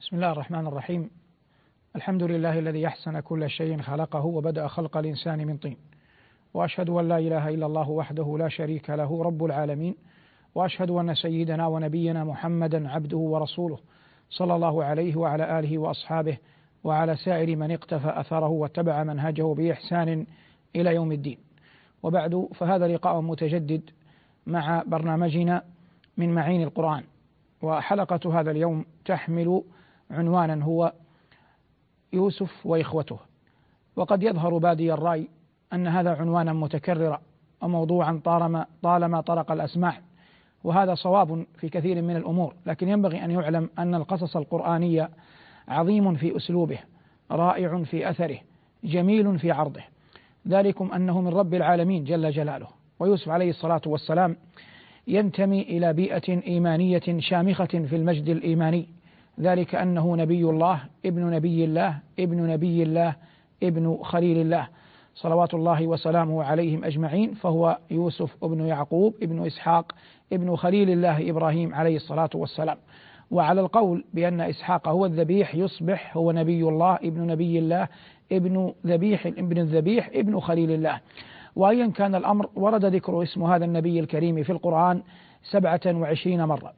بسم الله الرحمن الرحيم. الحمد لله الذي أحسن كل شيء خلقه وبدأ خلق الإنسان من طين. وأشهد أن لا إله إلا الله وحده لا شريك له رب العالمين. وأشهد أن سيدنا ونبينا محمدا عبده ورسوله صلى الله عليه وعلى آله وأصحابه وعلى سائر من اقتفى أثره واتبع منهجه بإحسان إلى يوم الدين. وبعد فهذا لقاء متجدد مع برنامجنا من معين القرآن. وحلقة هذا اليوم تحمل عنوانا هو يوسف وإخوته. وقد يظهر بادي الرأي أن هذا عنوانا متكررا وموضوعا طالما طالما طرق الأسماع. وهذا صواب في كثير من الأمور لكن ينبغي أن يعلم أن القصص القرآنية عظيم في أسلوبه رائع في أثره جميل في عرضه. ذلكم أنه من رب العالمين جل جلاله. ويوسف عليه الصلاة والسلام ينتمي إلى بيئة إيمانية شامخة في المجد الإيماني. ذلك أنه نبي الله ابن نبي الله ابن نبي الله ابن خليل الله. صلوات الله وسلامه عليهم أجمعين. فهو يوسف ابن يعقوب ابن إسحاق ابن خليل الله إبراهيم عليه الصلاة والسلام. وعلى القول بأن إسحاق هو الذبيح يصبح هو نبي الله ابن نبي الله ابن ذبيح ابن الذبيح ابن خليل الله. وأيا كان الأمر ورد ذكر اسم هذا النبي الكريم في القرآن سبعة وعشرين مرة.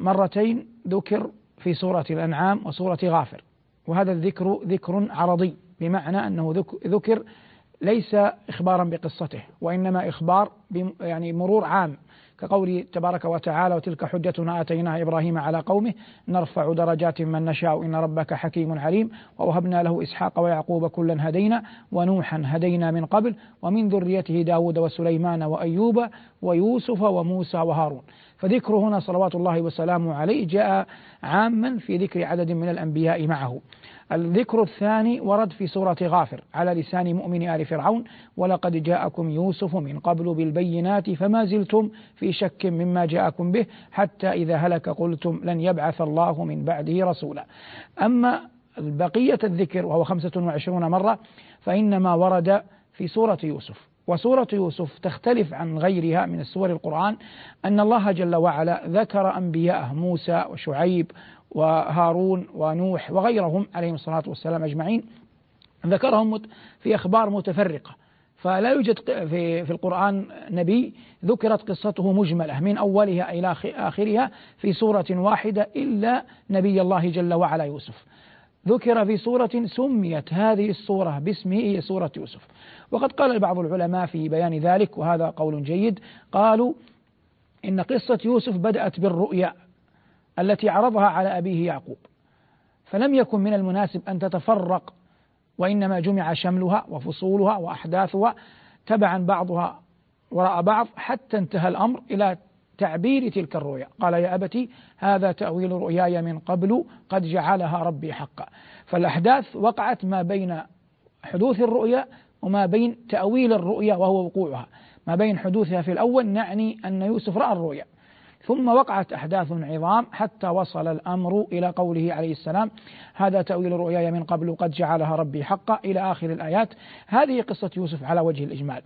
مرتين ذكر في سورة الأنعام وسورة غافر. وهذا الذكر ذكر عرضي بمعنى أنه ذكر ليس إخبارا بقصته وإنما إخبار يعني مرور عام. كقوله تبارك وتعالى وتلك حجتنا آتيناها إبراهيم على قومه نرفع درجات من نشاء إن ربك حكيم عليم. ووهبنا له إسحاق ويعقوب كلا هدينا ونوحا هدينا من قبل ومن ذريته داود وسليمان وأيوب ويوسف وموسى وهارون. فذكر هنا صلوات الله وسلامه عليه جاء عاما في ذكر عدد من الأنبياء معه. الذكر الثاني ورد في سورة غافر على لسان مؤمن آل فرعون ولقد جاءكم يوسف من قبل بالبينات فما زلتم في شك مما جاءكم به حتى إذا هلك قلتم لن يبعث الله من بعده رسولا. أما بقية الذكر وهو خمسة وعشرون مرة فإنما ورد في سورة يوسف. وسورة يوسف تختلف عن غيرها من السور القرآن أن الله جل وعلا ذكر أنبياءه موسى وشعيب وهارون ونوح وغيرهم عليهم الصلاة والسلام أجمعين. ذكرهم في أخبار متفرقة. فلا يوجد في في القرآن نبي ذكرت قصته مجملة من أولها إلى آخرها في سورة واحدة إلا نبي الله جل وعلا يوسف. ذكر في سورة سميت هذه السورة باسمه هي سورة يوسف. وقد قال بعض العلماء في بيان ذلك وهذا قول جيد. قالوا إن قصة يوسف بدأت بالرؤيا. التي عرضها على أبيه يعقوب. فلم يكن من المناسب أن تتفرق وإنما جمع شملها وفصولها وأحداثها تبعا بعضها وراء بعض حتى انتهى الأمر إلى تعبير تلك الرؤيا. قال يا أبتي هذا تأويل رؤياي من قبل قد جعلها ربي حقا. فالأحداث وقعت ما بين حدوث الرؤيا وما بين تأويل الرؤيا وهو وقوعها. ما بين حدوثها في الأول نعني أن يوسف رأى الرؤيا. ثم وقعت أحداث عظام حتى وصل الأمر إلى قوله عليه السلام هذا تأويل رؤياي من قبل قد جعلها ربي حقا إلى آخر الآيات. هذه قصة يوسف على وجه الإجمال.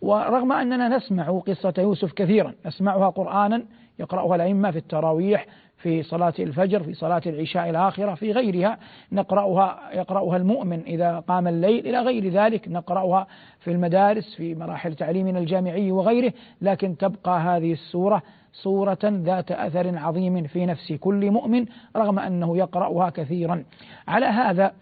ورغم أننا نسمع قصة يوسف كثيرا نسمعها قرآنا يقرأها الأئمة في التراويح في صلاة الفجر في صلاة العشاء الآخرة في غيرها نقرأها يقرأها المؤمن إذا قام الليل. إلى غير ذلك نقرأها في المدارس في مراحل تعليمنا الجامعي وغيره. لكن تبقى هذه السورة صورة ذات أثر عظيم في نفس كل مؤمن رغم أنه يقرأها كثيرا. على هذا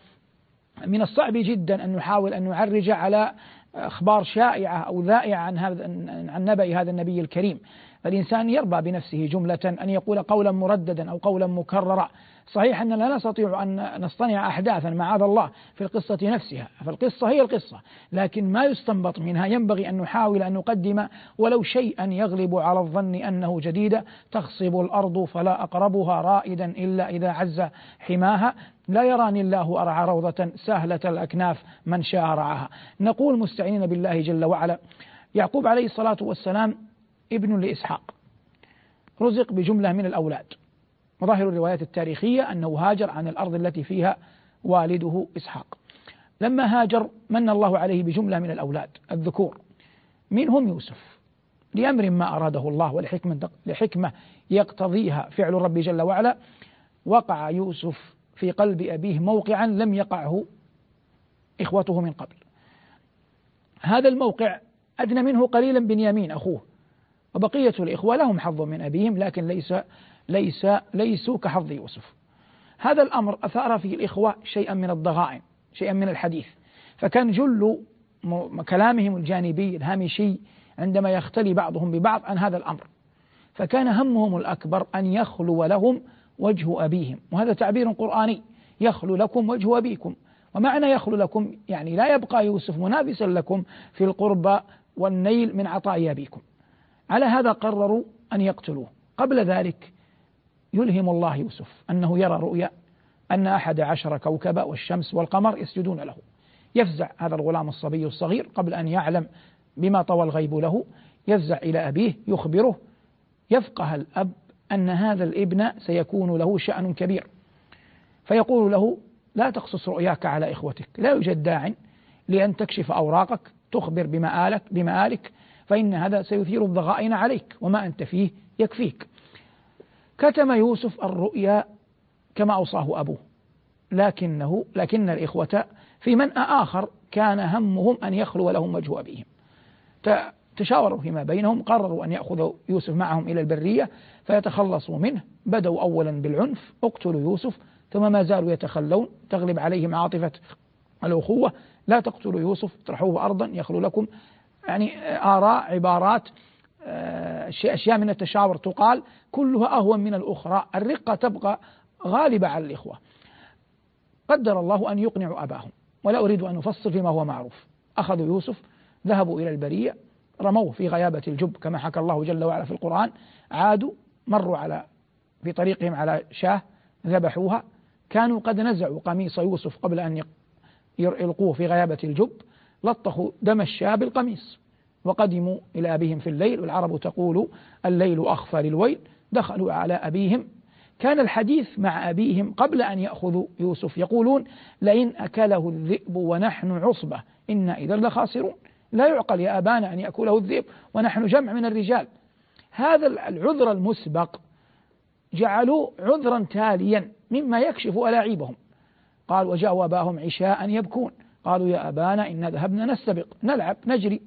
من الصعب جدا أن نحاول أن نعرج على أخبار شائعة أو ذائعة عن هذا عن نبأ هذا النبي الكريم. فالإنسان يرضى بنفسه جملة أن يقول قولا مرددا أو قولا مكررا. صحيح أننا لا نستطيع أن نصطنع أحداثا معاذ الله في القصة نفسها فالقصة هي القصة لكن ما يستنبط منها ينبغي أن نحاول أن نقدم ولو شيئا يغلب على الظن أنه جديدة تخصب الأرض فلا أقربها رائدا إلا إذا عز حماها. لا يراني الله أرعى روضة سهلة الأكناف من شاء رعاها. نقول مستعينين بالله جل وعلا. يعقوب عليه الصلاة والسلام ابن لإسحاق. رزق بجملة من الأولاد. وظاهر الروايات التاريخية أنه هاجر عن الأرض التي فيها والده إسحاق. لما هاجر من الله عليه بجملة من الأولاد. الذكور. منهم يوسف. لأمر ما أراده الله ولحكمة لحكمة يقتضيها فعل الرب جل وعلا وقع يوسف في قلب أبيه موقعا لم يقعه إخوته من قبل. هذا الموقع أدنى منه قليلا بنيامين أخوه. وبقية الإخوة لهم حظ من أبيهم لكن ليس ليس ليسوا كحظ يوسف. هذا الأمر أثار في الإخوة شيئا من الضغائن شيئا من الحديث. فكان جل كلامهم الجانبي الهامشي عندما يختلي بعضهم ببعض عن هذا الأمر. فكان همهم الأكبر أن يخلو لهم وجه أبيهم. وهذا تعبير قرآني. يخلو لكم وجه أبيكم. ومعنى يخلو لكم يعني لا يبقى يوسف منافسا لكم في القربى والنيل من عطاء أبيكم. على هذا قرروا أن يقتلوه. قبل ذلك يلهم الله يوسف أنه يرى رؤيا أن أحد عشر كوكبا والشمس والقمر يسجدون له. يفزع هذا الغلام الصبي الصغير قبل أن يعلم بما طوى الغيب له يفزع إلى أبيه يخبره يفقه الأب أن هذا الابن سيكون له شأن كبير. فيقول له لا تقصص رؤياك على إخوتك لا يوجد داع لأن تكشف أوراقك تخبر بمآلك بمآلك فإن هذا سيثير الضغائن عليك وما أنت فيه يكفيك. كتم يوسف الرؤيا كما أوصاه أبوه. لكنه لكن الإخوة في منأى آخر كان همهم أن يخلو لهم وجه أبيهم. تشاوروا فيما بينهم قرروا أن يأخذوا يوسف معهم إلى البرية فيتخلصوا منه بدأوا أولا بالعنف اقتلوا يوسف ثم ما زالوا يتخلون تغلب عليهم عاطفة الأخوة لا تقتلوا يوسف اطرحوه أرضا يخلو لكم يعني آراء عبارات آه، أشياء من التشاور تقال كلها أهون من الأخرى. الرقة تبقى غالبة على الإخوة. قدر الله أن يقنعوا أباهم. ولا أريد أن أفصل فيما هو معروف. أخذوا يوسف ذهبوا إلى البرية رموه في غيابة الجب كما حكى الله جل وعلا في القرآن. عادوا مروا على في طريقهم على شاه ذبحوها. كانوا قد نزعوا قميص يوسف قبل أن يلقوه في غيابة الجب. لطخوا دم الشاه بالقميص وقدموا إلى أبيهم في الليل والعرب تقول الليل أخفى للويل. دخلوا على أبيهم. كان الحديث مع أبيهم قبل أن يأخذوا يوسف يقولون لئن أكله الذئب ونحن عصبة إنا إذا لخاسرون. لا يعقل يا أبانا أن يأكله الذئب ونحن جمع من الرجال. هذا العذر المسبق جعلوه عذرا تاليا مما يكشف ألاعيبهم. قال وجاءوا أباهم عشاء يبكون. قالوا يا أبانا إنا ذهبنا نستبق نلعب نجري.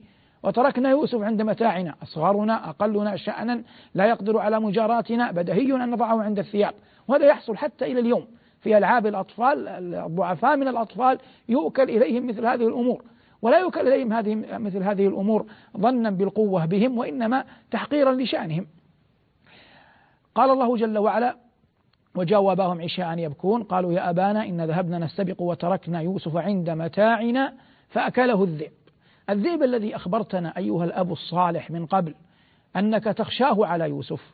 وتركنا يوسف عند متاعنا أصغرنا أقلنا شأنا لا يقدر على مجاراتنا بدهي أن نضعه عند الثياب. وهذا يحصل حتى إلى اليوم. في ألعاب الأطفال الضعفاء من الأطفال يؤكل إليهم مثل هذه الأمور. ولا يؤكل إليهم هذه مثل هذه الأمور ظنا بالقوة بهم وإنما تحقيرا لشأنهم. قال الله جل وعلا وجاءوا أباهم عشاء يبكون. قالوا يا أبانا إن ذهبنا نستبق وتركنا يوسف عند متاعنا فأكله الذئب. الذئب الذي أخبرتنا أيها الأب الصالح من قبل أنك تخشاه على يوسف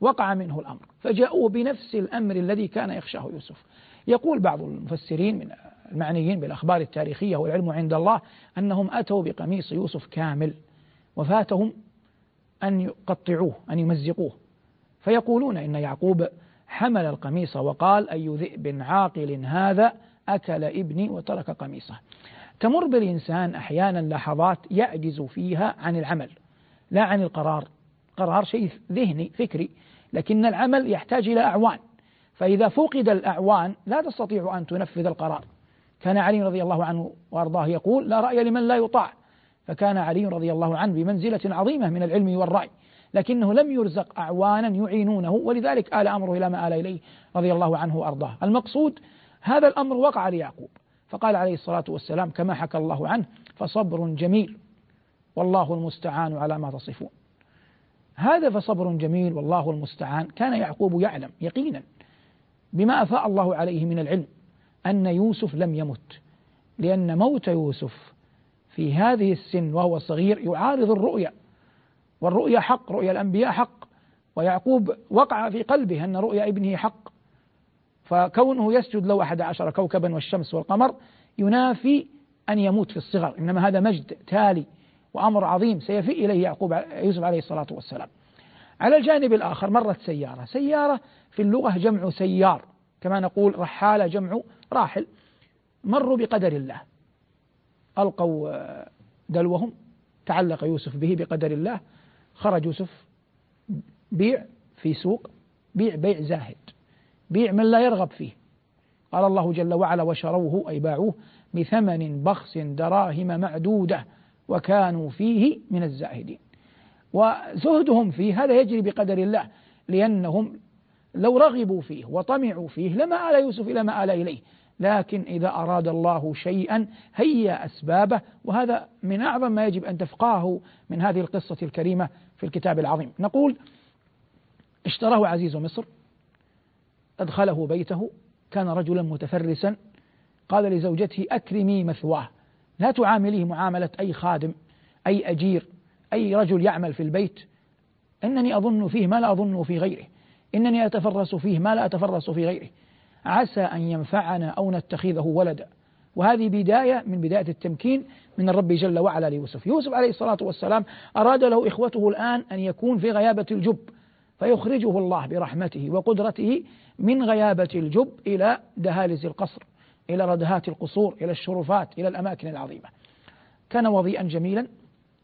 وقع منه الأمر فجاءوا بنفس الأمر الذي كان يخشاه يوسف. يقول بعض المفسرين من المعنيين بالأخبار التاريخية والعلم عند الله أنهم أتوا بقميص يوسف كامل وفاتهم أن يقطعوه أن يمزقوه. فيقولون إن يعقوب حمل القميص وقال أي ذئب عاقل هذا أكل ابني وترك قميصه. تمر بالإنسان أحيانا لحظات يعجز فيها عن العمل لا عن القرار. قرار شيء ذهني فكري لكن العمل يحتاج إلى أعوان. فإذا فقد الأعوان لا تستطيع أن تنفذ القرار. كان علي رضي الله عنه وأرضاه يقول لا رأي لمن لا يطاع. فكان علي رضي الله عنه بمنزلة عظيمة من العلم والرأي. لكنه لم يرزق أعوانا يعينونه ولذلك آل أمره إلى ما آل إليه رضي الله عنه وأرضاه. المقصود هذا الأمر وقع ليعقوب فقال عليه الصلاة والسلام كما حكى الله عنه فصبر جميل والله المستعان على ما تصفون. هذا فصبر جميل والله المستعان كان يعقوب يعلم يقينا بما أفاء الله عليه من العلم أن يوسف لم يمت لأن موت يوسف في هذه السن وهو صغير يعارض الرؤيا والرؤيا حق رؤيا الأنبياء حق. ويعقوب وقع في قلبه أن رؤيا ابنه حق. فكونه يسجد له أحد عشر كوكبا والشمس والقمر ينافي أن يموت في الصغر. إنما هذا مجد تالي وأمر عظيم سيفي إليه يعقوب يوسف عليه الصلاة والسلام. على الجانب الآخر مرت سيارة. سيارة في اللغة جمع سيار. كما نقول رحالة جمع راحل. مروا بقدر الله. ألقوا دلوهم. تعلق يوسف به بقدر الله. خرج يوسف بيع في سوق بيع بيع زاهد بيع من لا يرغب فيه. قال الله جل وعلا وشروه أي باعوه بثمن بخس دراهم معدودة وكانوا فيه من الزاهدين. وزهدهم فيه هذا يجري بقدر الله لأنهم لو رغبوا فيه وطمعوا فيه لما آل يوسف إلى ما آل إليه. لكن إذا أراد الله شيئا هيا أسبابه وهذا من أعظم ما يجب أن تفقهه من هذه القصة الكريمة في الكتاب العظيم. نقول اشتراه عزيز مصر أدخله بيته كان رجلا متفرسا قال لزوجته أكرمي مثواه. لا تعامليه معاملة أي خادم أي أجير أي رجل يعمل في البيت. إنني أظن فيه ما لا أظنه في غيره. إنني أتفرس فيه ما لا أتفرس في غيره. عسى أن ينفعنا أو نتخذه ولدا. وهذه بداية من بداية التمكين من الرب جل وعلا ليوسف. يوسف عليه الصلاة والسلام أراد له إخوته الآن أن يكون في غيابة الجب فيخرجه الله برحمته وقدرته من غيابة الجب إلى دهالز القصر إلى ردهات القصور إلى الشرفات إلى الأماكن العظيمة. كان وضيئا جميلا.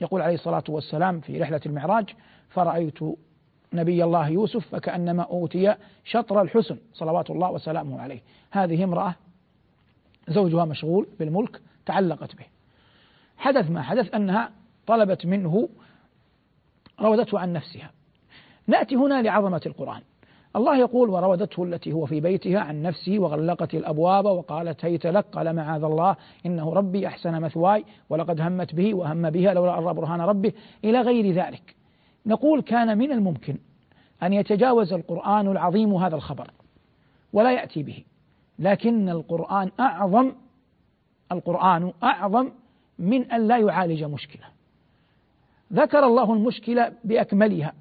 يقول عليه الصلاة والسلام في رحلة المعراج فرأيت نبي الله يوسف فكأنما أوتي شطر الحسن صلوات الله وسلامه عليه. هذه امرأة زوجها مشغول بالملك تعلقت به. حدث ما حدث أنها طلبت منه راودته عن نفسها. نأتي هنا لعظمة القرآن. الله يقول وراودته التي هو في بيتها عن نفسه وغلقت الأبواب وقالت هيت لك قال معاذ الله إنه ربي أحسن مثواي ولقد همت به وهم بها لولا أن برهان ربه. إلى غير ذلك. نقول كان من الممكن أن يتجاوز القرآن العظيم هذا الخبر ولا يأتي به لكن القرآن أعظم القرآن أعظم من أن لا يعالج مشكلة. ذكر الله المشكلة بأكملها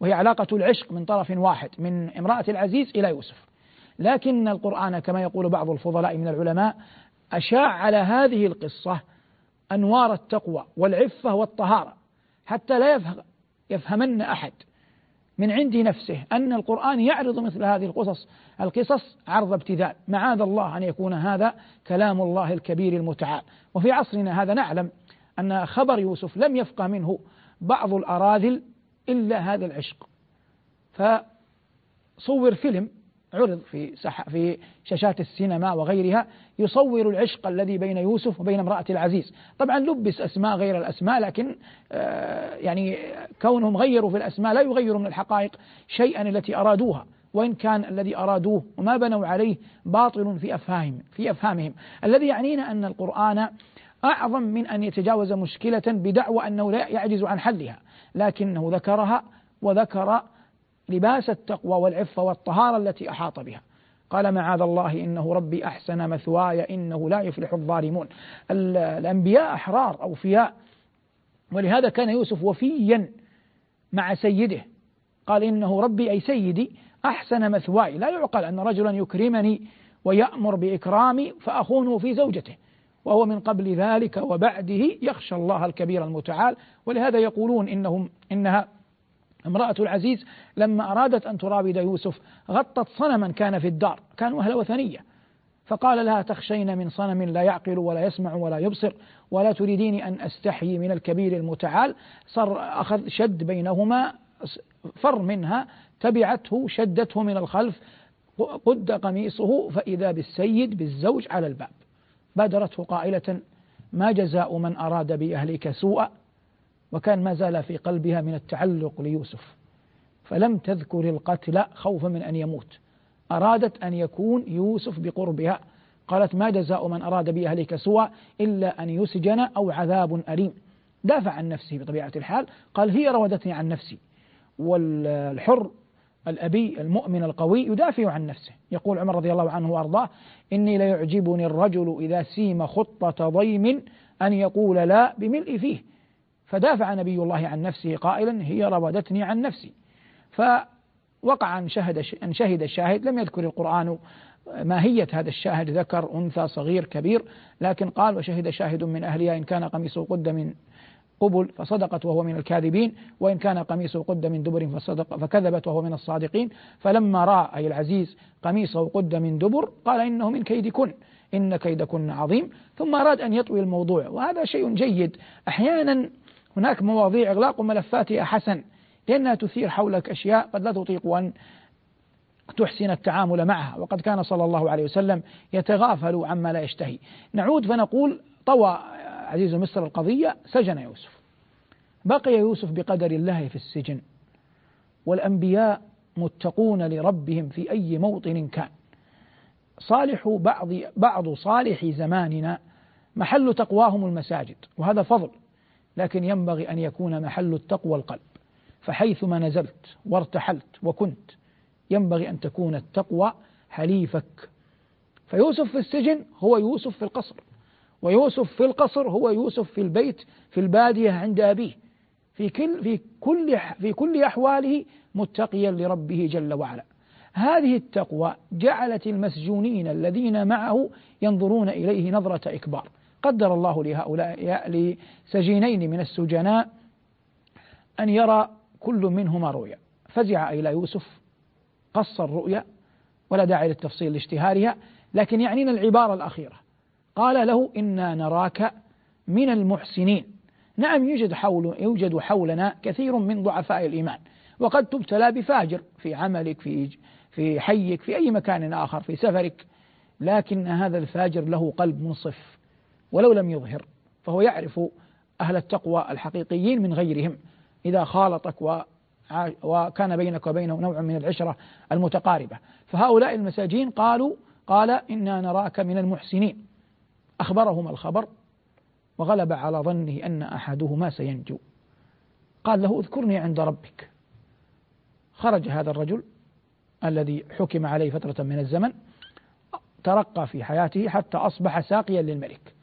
وهي علاقة العشق من طرف واحد من امرأة العزيز إلى يوسف لكن القرآن كما يقول بعض الفضلاء من العلماء أشاع على هذه القصة أنوار التقوى والعفة والطهارة حتى لا يفهمن أحد من عند نفسه أن القرآن يعرض مثل هذه القصص القصص عرض ابتذال. معاذ الله أن يكون هذا كلام الله الكبير المتعال. وفي عصرنا هذا نعلم أن خبر يوسف لم يفقه منه بعض الأراذل إلا هذا العشق. فصور فيلم عرض في في شاشات السينما وغيرها يصور العشق الذي بين يوسف وبين امرأة العزيز. طبعا لبس أسماء غير الأسماء لكن آه يعني كونهم غيروا في الأسماء لا يغير من الحقائق شيئا التي أرادوها. وإن كان الذي أرادوه وما بنوا عليه باطل في أفهامهم في أفهامهم. الذي يعنينا أن القرآن أعظم من أن يتجاوز مشكلة بدعوى أنه لا يعجز عن حلها لكنه ذكرها وذكر لباس التقوى والعفة والطهارة التي أحاط بها. قال معاذ الله إنه ربي أحسن مثواي إنه لا يفلح الظالمون. الأنبياء أحرار أوفياء. ولهذا كان يوسف وفيا مع سيده. قال إنه ربي أي سيدي أحسن مثواي. لا يعقل أن رجلا يكرمني ويأمر بإكرامي فأخونه في زوجته وهو من قبل ذلك وبعده يخشى الله الكبير المتعال. ولهذا يقولون إنهم إنها امرأة العزيز لما أرادت أن تراود يوسف غطت صنما كان في الدار كانوا أهل وثنية. فقال لها تخشين من صنم لا يعقل ولا يسمع ولا يبصر ولا تريدين أن أستحيي من الكبير المتعال. صار أخذ شد بينهما فر منها تبعته شدته من الخلف قد قميصه فإذا بالسيد بالزوج على الباب. بادرته قائلة ما جزاء من أراد بأهلك سوءا؟ وكان ما زال في قلبها من التعلق ليوسف. فلم تذكر القتل خوفا من أن يموت. أرادت أن يكون يوسف بقربها. قالت ما جزاء من أراد بأهلك سوءا إلا أن يسجن أو عذاب أليم. دافع عن نفسه بطبيعة الحال. قال هي راودتني عن نفسي. والحر الأبي المؤمن القوي يدافع عن نفسه. يقول عمر رضي الله عنه وأرضاه إني ليعجبني الرجل إذا سيم خطة ضيم أن يقول لا بملء فيه. فدافع نبي الله عن نفسه قائلا هي راودتني عن نفسي. فوقع أن شهد أن شهد الشاهد لم يذكر القرآن ماهية هذا الشاهد ذكر أنثى صغير كبير لكن قال وشهد شاهد من أهلها إن كان قميصه قد من قبل فصدقت وهو من الكاذبين وإن كان قميصه قد من دبر فصدق فكذبت وهو من الصادقين. فلما رأى أي العزيز قميصه قد من دبر قال إنه من كيدكن إن كيدكن عظيم. ثم أراد أن يطوي الموضوع وهذا شيء جيد. أحيانا هناك مواضيع إغلاق ملفاتها حسن لأنها تثير حولك أشياء قد لا تطيق أن تحسن التعامل معها وقد كان صلى الله عليه وسلم يتغافل عما لا يشتهي. نعود فنقول طوى عزيز مصر القضية سجن يوسف. بقي يوسف بقدر الله في السجن والأنبياء متقون لربهم في أي موطن كان. صالح بعض بعض صالح زماننا محل تقواهم المساجد وهذا فضل. لكن ينبغي أن يكون محل التقوى القلب. فحيثما نزلت وارتحلت وكنت ينبغي أن تكون التقوى حليفك. فيوسف في السجن هو يوسف في القصر ويوسف في القصر هو يوسف في البيت في البادية عند أبيه. في كل في كل في كل أحواله متقيا لربه جل وعلا. هذه التقوى جعلت المسجونين الذين معه ينظرون إليه نظرة إكبار. قدر الله لهؤلاء لسجينين من السجناء أن يرى كل منهما رؤيا. فزع إلى يوسف قص الرؤيا ولا داعي للتفصيل لاشتهارها لكن يعنينا العبارة الأخيرة. قال له إنا نراك من المحسنين. نعم يوجد حول يوجد حولنا كثير من ضعفاء الإيمان. وقد تبتلى بفاجر في عملك في في حيك في أي مكان آخر في سفرك لكن هذا الفاجر له قلب منصف. ولو لم يظهر فهو يعرف أهل التقوى الحقيقيين من غيرهم. إذا خالطك وكان بينك وبينه نوع من العشرة المتقاربة. فهؤلاء المساجين قالوا قال إنا نراك من المحسنين. أخبرهما الخبر وغلب على ظنه أن أحدهما سينجو. قال له اذكرني عند ربك. خرج هذا الرجل الذي حكم عليه فترة من الزمن ترقى في حياته حتى أصبح ساقيا للملك.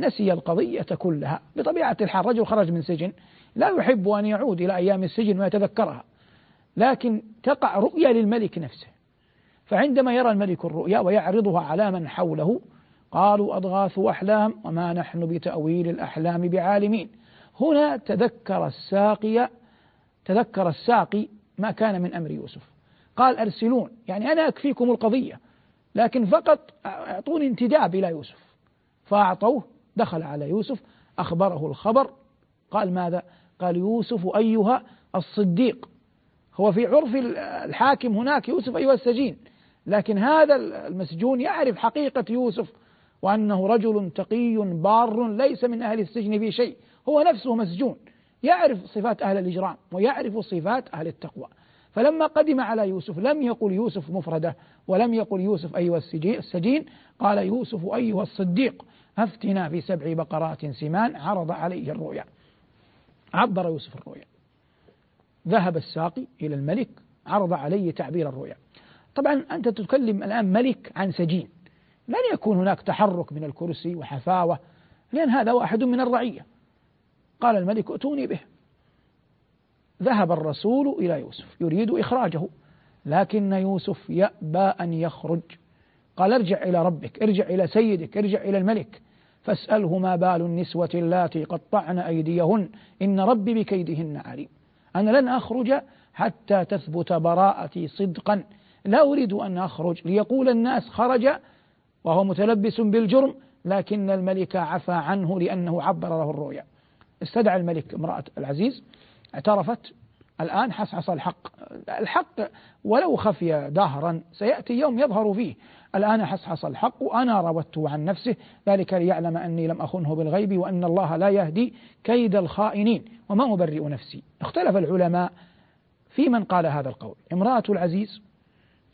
نسي القضية كلها. بطبيعة الحال رجل خرج من سجن لا يحب أن يعود إلى أيام السجن ويتذكرها لكن تقع رؤيا للملك نفسه. فعندما يرى الملك الرؤيا ويعرضها على من حوله قالوا أضغاث أحلام وما نحن بتأويل الأحلام بعالمين. هنا تذكر الساقي تذكر الساقي ما كان من أمر يوسف. قال أرسلون يعني أنا أكفيكم القضية لكن فقط أعطوني انتداب إلى يوسف فأعطوه دخل على يوسف أخبره الخبر. قال ماذا؟ قال يوسف أيها الصديق. هو في عرف الحاكم هناك يوسف أيها السجين. لكن هذا المسجون يعرف حقيقة يوسف وأنه رجل تقي بار ليس من أهل السجن في شيء. هو نفسه مسجون يعرف صفات أهل الإجرام ويعرف صفات أهل التقوى. فلما قدم على يوسف لم يقل يوسف مفردة ولم يقل يوسف أيها السجين. قال يوسف أيها الصديق أفتنا في سبع بقرات سمان عرض عليه الرؤيا. عبر يوسف الرؤيا. ذهب الساقي إلى الملك عرض عليه تعبير الرؤيا. طبعا أنت تتكلم الآن ملك عن سجين. لن يكون هناك تحرك من الكرسي وحفاوة لأن هذا واحد من الرعية. قال الملك ائتوني به. ذهب الرسول إلى يوسف يريد إخراجه. لكن يوسف يأبى أن يخرج. قال ارجع إلى ربك ارجع إلى سيدك ارجع إلى الملك. فاسأله ما بال النسوة اللاتي قطعن أيديهن إن ربي بكيدهن عليم. أنا لن أخرج حتى تثبت براءتي صدقا. لا أريد أن أخرج ليقول الناس خرج وهو متلبس بالجرم لكن الملك عفى عنه لأنه عبر له الرؤيا. استدعى الملك امرأة العزيز اعترفت. الآن حصحص الحق. الحق ولو خفي دهرا سيأتي يوم يظهر فيه. الآن حصحص الحق وأنا راودته عن نفسه ذلك ليعلم أني لم أخنه بالغيب وأن الله لا يهدي كيد الخائنين وما أبرئ نفسي. اختلف العلماء في من قال هذا القول. امرأة العزيز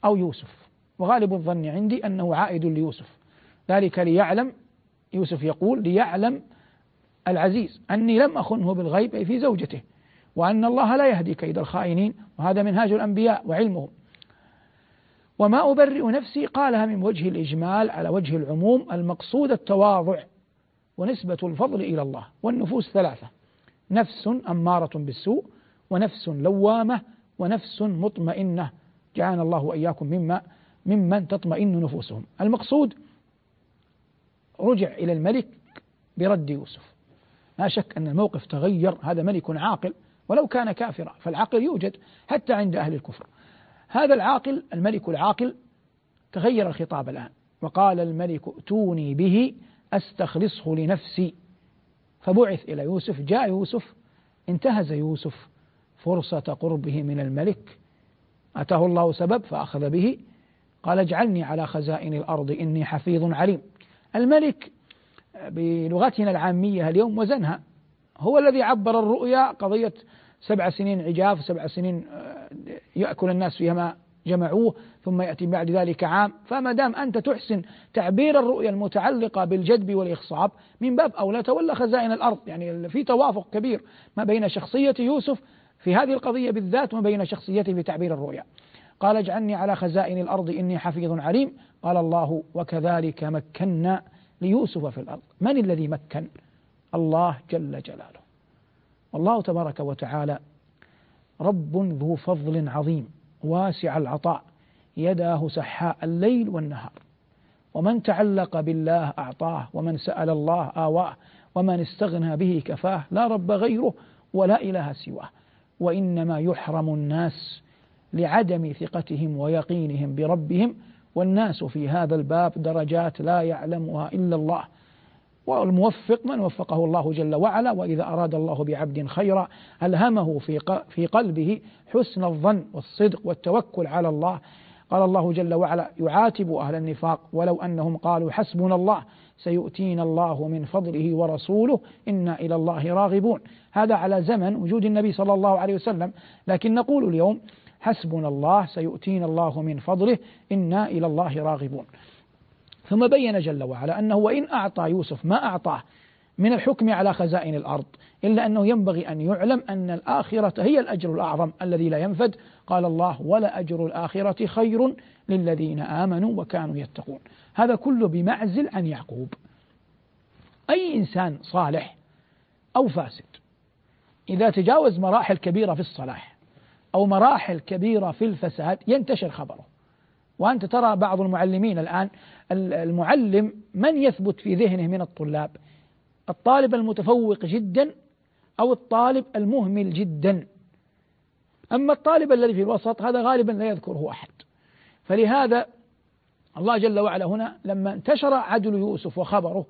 أو يوسف. وغالب الظن عندي أنه عائد ليوسف. ذلك ليعلم يوسف يقول ليعلم العزيز أني لم أخنه بالغيب أي في زوجته وأن الله لا يهدي كيد الخائنين وهذا منهاج الأنبياء وعلمهم. وما أبرئ نفسي قالها من وجه الإجمال على وجه العموم المقصود التواضع ونسبة الفضل إلى الله والنفوس ثلاثة نفس أمارة بالسوء ونفس لوامة ونفس مطمئنة جعلنا الله وإياكم مما ممن تطمئن نفوسهم المقصود رجع إلى الملك برد يوسف لا شك أن الموقف تغير هذا ملك عاقل ولو كان كافرا فالعقل يوجد حتى عند أهل الكفر هذا العاقل الملك العاقل تغير الخطاب الآن. وقال الملك ائتوني به أستخلصه لنفسي. فبعث إلى يوسف جاء يوسف انتهز يوسف فرصة قربه من الملك. أتاه الله سبب فأخذ به. قال اجعلني على خزائن الأرض إني حفيظ عليم. الملك بلغتنا العامية اليوم وزنها هو الذي عبر الرؤيا قضية سبع سنين عجاف سبع سنين آه، يأكل الناس فيها ما جمعوه ثم يأتي بعد ذلك عام. فما دام أنت تحسن تعبير الرؤيا المتعلقة بالجدب والإخصاب من باب أولى تولى خزائن الأرض. يعني في توافق كبير ما بين شخصية يوسف في هذه القضية بالذات وما بين شخصيته في تعبير الرؤيا. قال اجعلني على خزائن الأرض إني حفيظ عليم. قال الله وكذلك مكنا ليوسف في الأرض. من الذي مكن؟ الله جل جلاله. والله تبارك وتعالى رب ذو فضل عظيم واسع العطاء يداه سحاء الليل والنهار. ومن تعلق بالله أعطاه ومن سأل الله آواه ومن استغنى به كفاه لا رب غيره ولا إله سواه. وإنما يحرم الناس لعدم ثقتهم ويقينهم بربهم والناس في هذا الباب درجات لا يعلمها إلا الله. والموفق من وفقه الله جل وعلا وإذا أراد الله بعبد خيرا ألهمه في في قلبه حسن الظن والصدق والتوكل على الله. قال الله جل وعلا يعاتب أهل النفاق ولو أنهم قالوا حسبنا الله سيؤتينا الله من فضله ورسوله إنا إلى الله راغبون. هذا على زمن وجود النبي صلى الله عليه وسلم. لكن نقول اليوم حسبنا الله سيؤتينا الله من فضله إنا إلى الله راغبون. ثم بين جل وعلا أنه وإن أعطى يوسف ما أعطاه من الحكم على خزائن الأرض إلا أنه ينبغي أن يعلم أن الآخرة هي الأجر الأعظم الذي لا ينفد. قال الله ولا أجر الآخرة خير للذين آمنوا وكانوا يتقون. هذا كله بمعزل عن يعقوب. أي إنسان صالح أو فاسد إذا تجاوز مراحل كبيرة في الصلاح أو مراحل كبيرة في الفساد ينتشر خبره. وأنت ترى بعض المعلمين الآن المعلم من يثبت في ذهنه من الطلاب؟ الطالب المتفوق جدا أو الطالب المهمل جدا؟ أما الطالب الذي في الوسط هذا غالبا لا يذكره أحد. فلهذا الله جل وعلا هنا لما انتشر عدل يوسف وخبره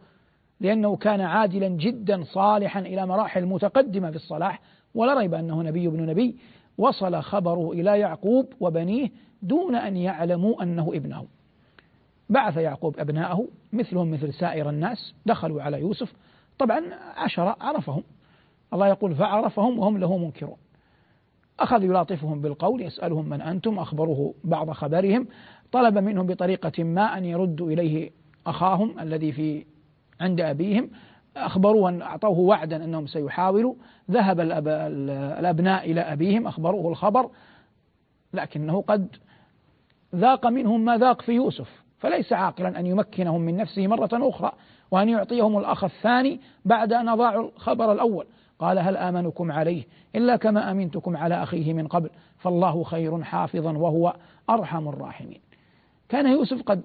لأنه كان عادلا جدا صالحا إلى مراحل متقدمة في الصلاح ولا ريب أنه نبي ابن نبي وصل خبره إلى يعقوب وبنيه دون أن يعلموا أنه ابنه. بعث يعقوب أبناءه مثلهم مثل سائر الناس دخلوا على يوسف. طبعا عشرة عرفهم. الله يقول فعرفهم وهم له منكرون. أخذ يلاطفهم بالقول يسألهم من أنتم؟ أخبروه بعض خبرهم. طلب منهم بطريقة ما أن يردوا إليه أخاهم الذي في عند أبيهم. أخبروه أن أعطوه وعدا أنهم سيحاولوا. ذهب الأب الأبناء إلى أبيهم أخبروه الخبر لكنه قد ذاق منهم ما ذاق في يوسف فليس عاقلا أن يمكنهم من نفسه مرة أخرى وأن يعطيهم الأخ الثاني بعد أن أضاعوا الخبر الأول. قال هل آمنكم عليه إلا كما أمنتكم على أخيه من قبل؟ فالله خير حافظا وهو أرحم الراحمين. كان يوسف قد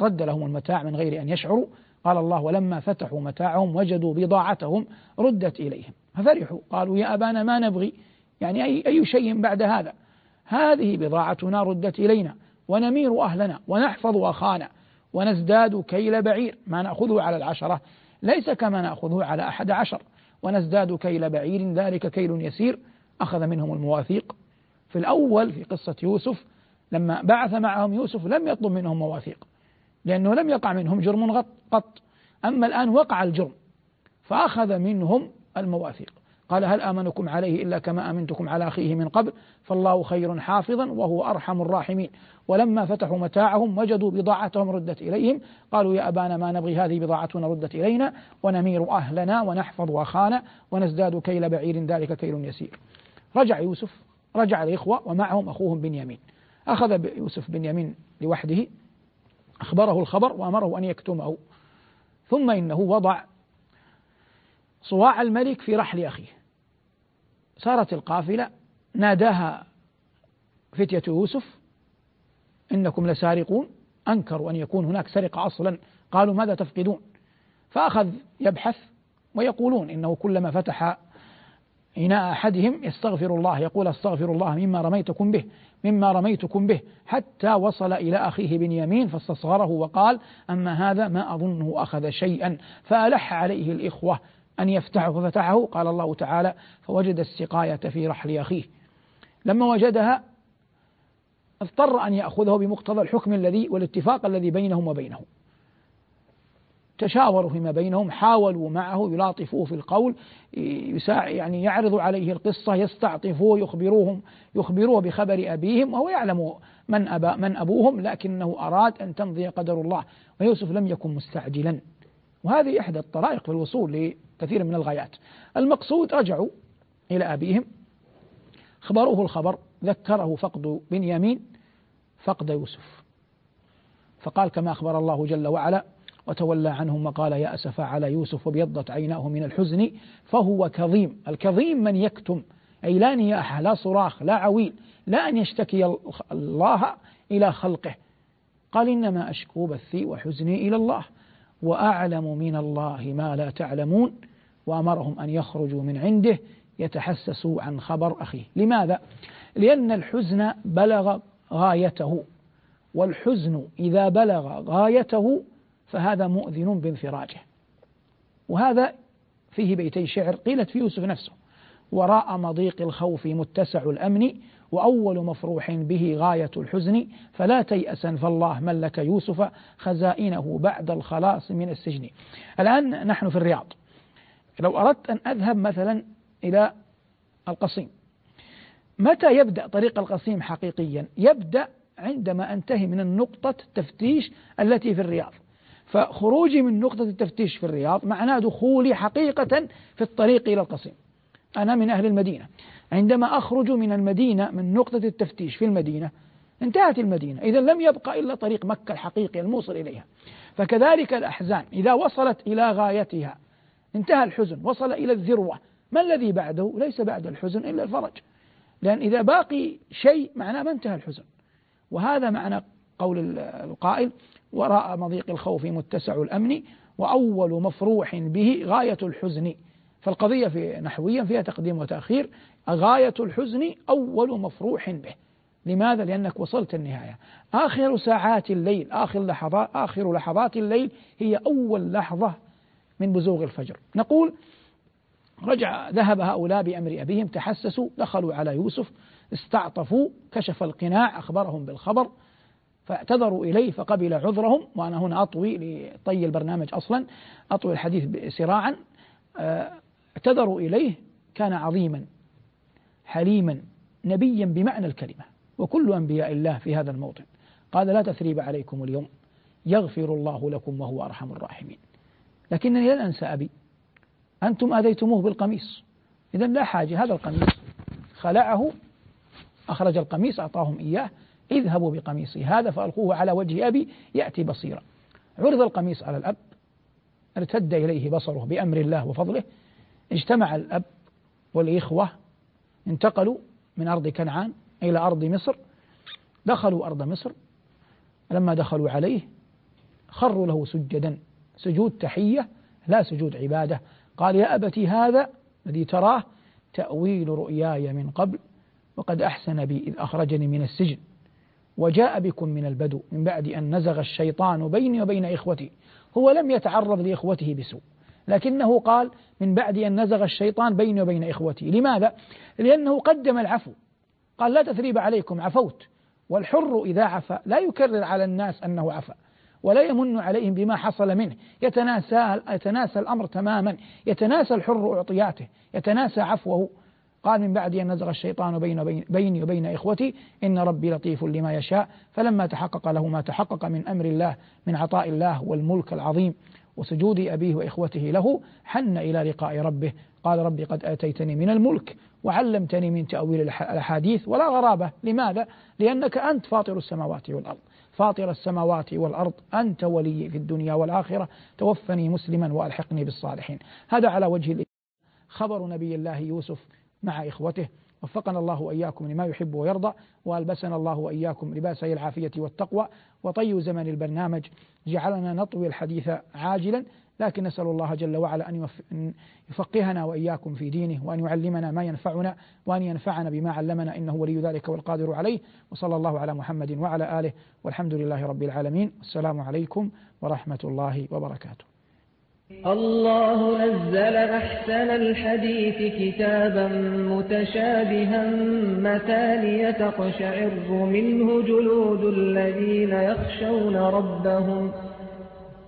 رد لهم المتاع من غير أن يشعروا. قال الله ولما فتحوا متاعهم وجدوا بضاعتهم ردت إليهم. ففرحوا قالوا يا أبانا ما نبغي؟ يعني أي, أي شيء بعد هذا؟ هذه بضاعتنا ردت إلينا. ونمير أهلنا ونحفظ أخانا ونزداد كيل بعير ما نأخذه على العشرة ليس كما نأخذه على أحد عشر. ونزداد كيل بعير ذلك كيل يسير أخذ منهم المواثيق. في الأول في قصة يوسف لما بعث معهم يوسف لم يطلب منهم مواثيق لأنه لم يقع منهم جرم قط. أما الآن وقع الجرم فأخذ منهم المواثيق. قال هل آمنكم عليه إلا كما أمنتكم على أخيه من قبل؟ فالله خير حافظا وهو أرحم الراحمين. ولما فتحوا متاعهم وجدوا بضاعتهم ردت إليهم. قالوا يا أبانا ما نبغي هذه بضاعتنا ردت إلينا. ونمير أهلنا ونحفظ أخانا ونزداد كيل بعير ذلك كيل يسير. رجع يوسف رجع الإخوة ومعهم أخوهم بنيامين. أخذ يوسف بنيامين لوحده أخبره الخبر وأمره أن يكتمه. ثم إنه وضع صواع الملك في رحل أخيه. سارت القافلة ناداها فتية يوسف إنكم لسارقون أنكروا أن يكون هناك سرقة أصلا قالوا ماذا تفقدون؟ فأخذ يبحث ويقولون إنه كلما فتح إناء أحدهم يستغفر الله يقول أستغفر الله مما رميتكم به مما رميتكم به حتى وصل إلى أخيه بنيامين فاستصغره وقال أما هذا ما أظنه أخذ شيئا فألح عليه الإخوة أن يفتحه ففتحه. قال الله تعالى فوجد السقاية في رحل أخيه. لما وجدها اضطر أن يأخذه بمقتضى الحكم الذي والاتفاق الذي بينهم وبينه. تشاوروا فيما بينهم حاولوا معه يلاطفوه في القول يعني يعرض عليه القصة يستعطفوه يخبروهم يخبروه بخبر أبيهم وهو يعلم من أبا من أبوهم لكنه أراد أن تمضي قدر الله. ويوسف لم يكن مستعجلا. وهذه إحدى الطرائق في الوصول لكثير من الغايات. المقصود رجعوا إلى أبيهم. أخبروه الخبر ذكره فقد بنيامين فقد يوسف. فقال كما أخبر الله جل وعلا وتولى عنهم وقال يا أسف على يوسف وابيضت عيناه من الحزن فهو كظيم. الكظيم من يكتم أي لا نياحة لا صراخ لا عويل لا أن يشتكي الله إلى خلقه. قال إنما أشكو بثي وحزني إلى الله وأعلم من الله ما لا تعلمون. وأمرهم أن يخرجوا من عنده يتحسسوا عن خبر أخيه. لماذا؟ لأن الحزن بلغ غايته والحزن إذا بلغ غايته فهذا مؤذن بانفراجه. وهذا فيه بيتي شعر قيلت في يوسف نفسه وراء مضيق الخوف متسع الأمن وأول مفروح به غاية الحزن. فلا تيأسا فالله ملك يوسف خزائنه بعد الخلاص من السجن. الآن نحن في الرياض. لو أردت أن أذهب مثلا إلى القصيم متى يبدأ طريق القصيم حقيقيا؟ يبدأ عندما أنتهي من النقطة التفتيش التي في الرياض. فخروجي من نقطة التفتيش في الرياض معناه دخولي حقيقة في الطريق إلى القصيم. أنا من أهل المدينة. عندما أخرج من المدينة من نقطة التفتيش في المدينة انتهت المدينة. إذا لم يبقى إلا طريق مكة الحقيقي الموصل إليها. فكذلك الأحزان. إذا وصلت إلى غايتها انتهى الحزن وصل إلى الذروة. ما الذي بعده؟ ليس بعد الحزن إلا الفرج. لأن إذا باقي شيء معناه ما انتهى الحزن. وهذا معنى قول القائل وراء مضيق الخوف متسع الأمن وأول مفروح به غاية الحزن. فالقضية في نحويا فيها تقديم وتأخير. غاية الحزن أول مفروح به. لماذا؟ لأنك وصلت النهاية. آخر ساعات الليل آخر لحظات آخر لحظات الليل هي أول لحظة من بزوغ الفجر. نقول رجع ذهب هؤلاء بأمر أبيهم تحسسوا دخلوا على يوسف استعطفوا كشف القناع أخبرهم بالخبر فاعتذروا إليه فقبل عذرهم وأنا هنا أطوي لطي البرنامج أصلا أطوي الحديث سراعا آه، اعتذروا إليه كان عظيما حليما نبيا بمعنى الكلمة وكل أنبياء الله في هذا الموطن. قال لا تثريب عليكم اليوم يغفر الله لكم وهو أرحم الراحمين. لكنني لن أنسى أبي. أنتم آذيتموه بالقميص. إذا لا حاجة هذا القميص. خلعه أخرج القميص أعطاهم إياه. اذهبوا بقميصي هذا فألقوه على وجه أبي يأتي بصيرا. عرض القميص على الأب. ارتد إليه بصره بأمر الله وفضله. اجتمع الأب والإخوة. انتقلوا من أرض كنعان إلى أرض مصر. دخلوا أرض مصر. لما دخلوا عليه خروا له سجدا. سجود تحية لا سجود عبادة. قال يا أبتي هذا الذي تراه تأويل رؤياي من قبل وقد أحسن بي إذ أخرجني من السجن وجاء بكم من البدو من بعد أن نزغ الشيطان بيني وبين إخوتي. هو لم يتعرض لإخوته بسوء لكنه قال من بعد أن نزغ الشيطان بيني وبين إخوتي. لماذا؟ لأنه قدم العفو. قال لا تثريب عليكم عفوت. والحر إذا عفى لا يكرر على الناس أنه عفى ولا يمن عليهم بما حصل منه. يتناسى يتناسى الأمر تماما. يتناسى الحر أعطياته. يتناسى عفوه. قال من بعد أن نزغ الشيطان بين بيني وبين إخوتي إن ربي لطيف لما يشاء. فلما تحقق له ما تحقق من أمر الله من عطاء الله والملك العظيم وسجود أبيه وإخوته له حن إلى لقاء ربه. قال ربي قد آتيتني من الملك وعلمتني من تأويل الأحاديث. ولا غرابة. لماذا؟ لأنك أنت فاطر السماوات والأرض. فاطر السماوات والأرض أنت ولي في الدنيا والآخرة توفني مسلما وألحقني بالصالحين. هذا على وجه خبر نبي الله يوسف مع إخوته. وفقنا الله وإياكم لما يحب ويرضى وألبسنا الله وإياكم لباسي العافية والتقوى. وطي زمن البرنامج جعلنا نطوي الحديث عاجلا لكن نسأل الله جل وعلا أن يفقهنا وإياكم في دينه وأن يعلمنا ما ينفعنا وأن ينفعنا بما علمنا إنه ولي ذلك والقادر عليه. وصلى الله على محمد وعلى آله والحمد لله رب العالمين. والسلام عليكم ورحمة الله وبركاته. الله نزل أحسن الحديث كتابا متشابها مثانية تقشعر منه جلود الذين يخشون ربهم.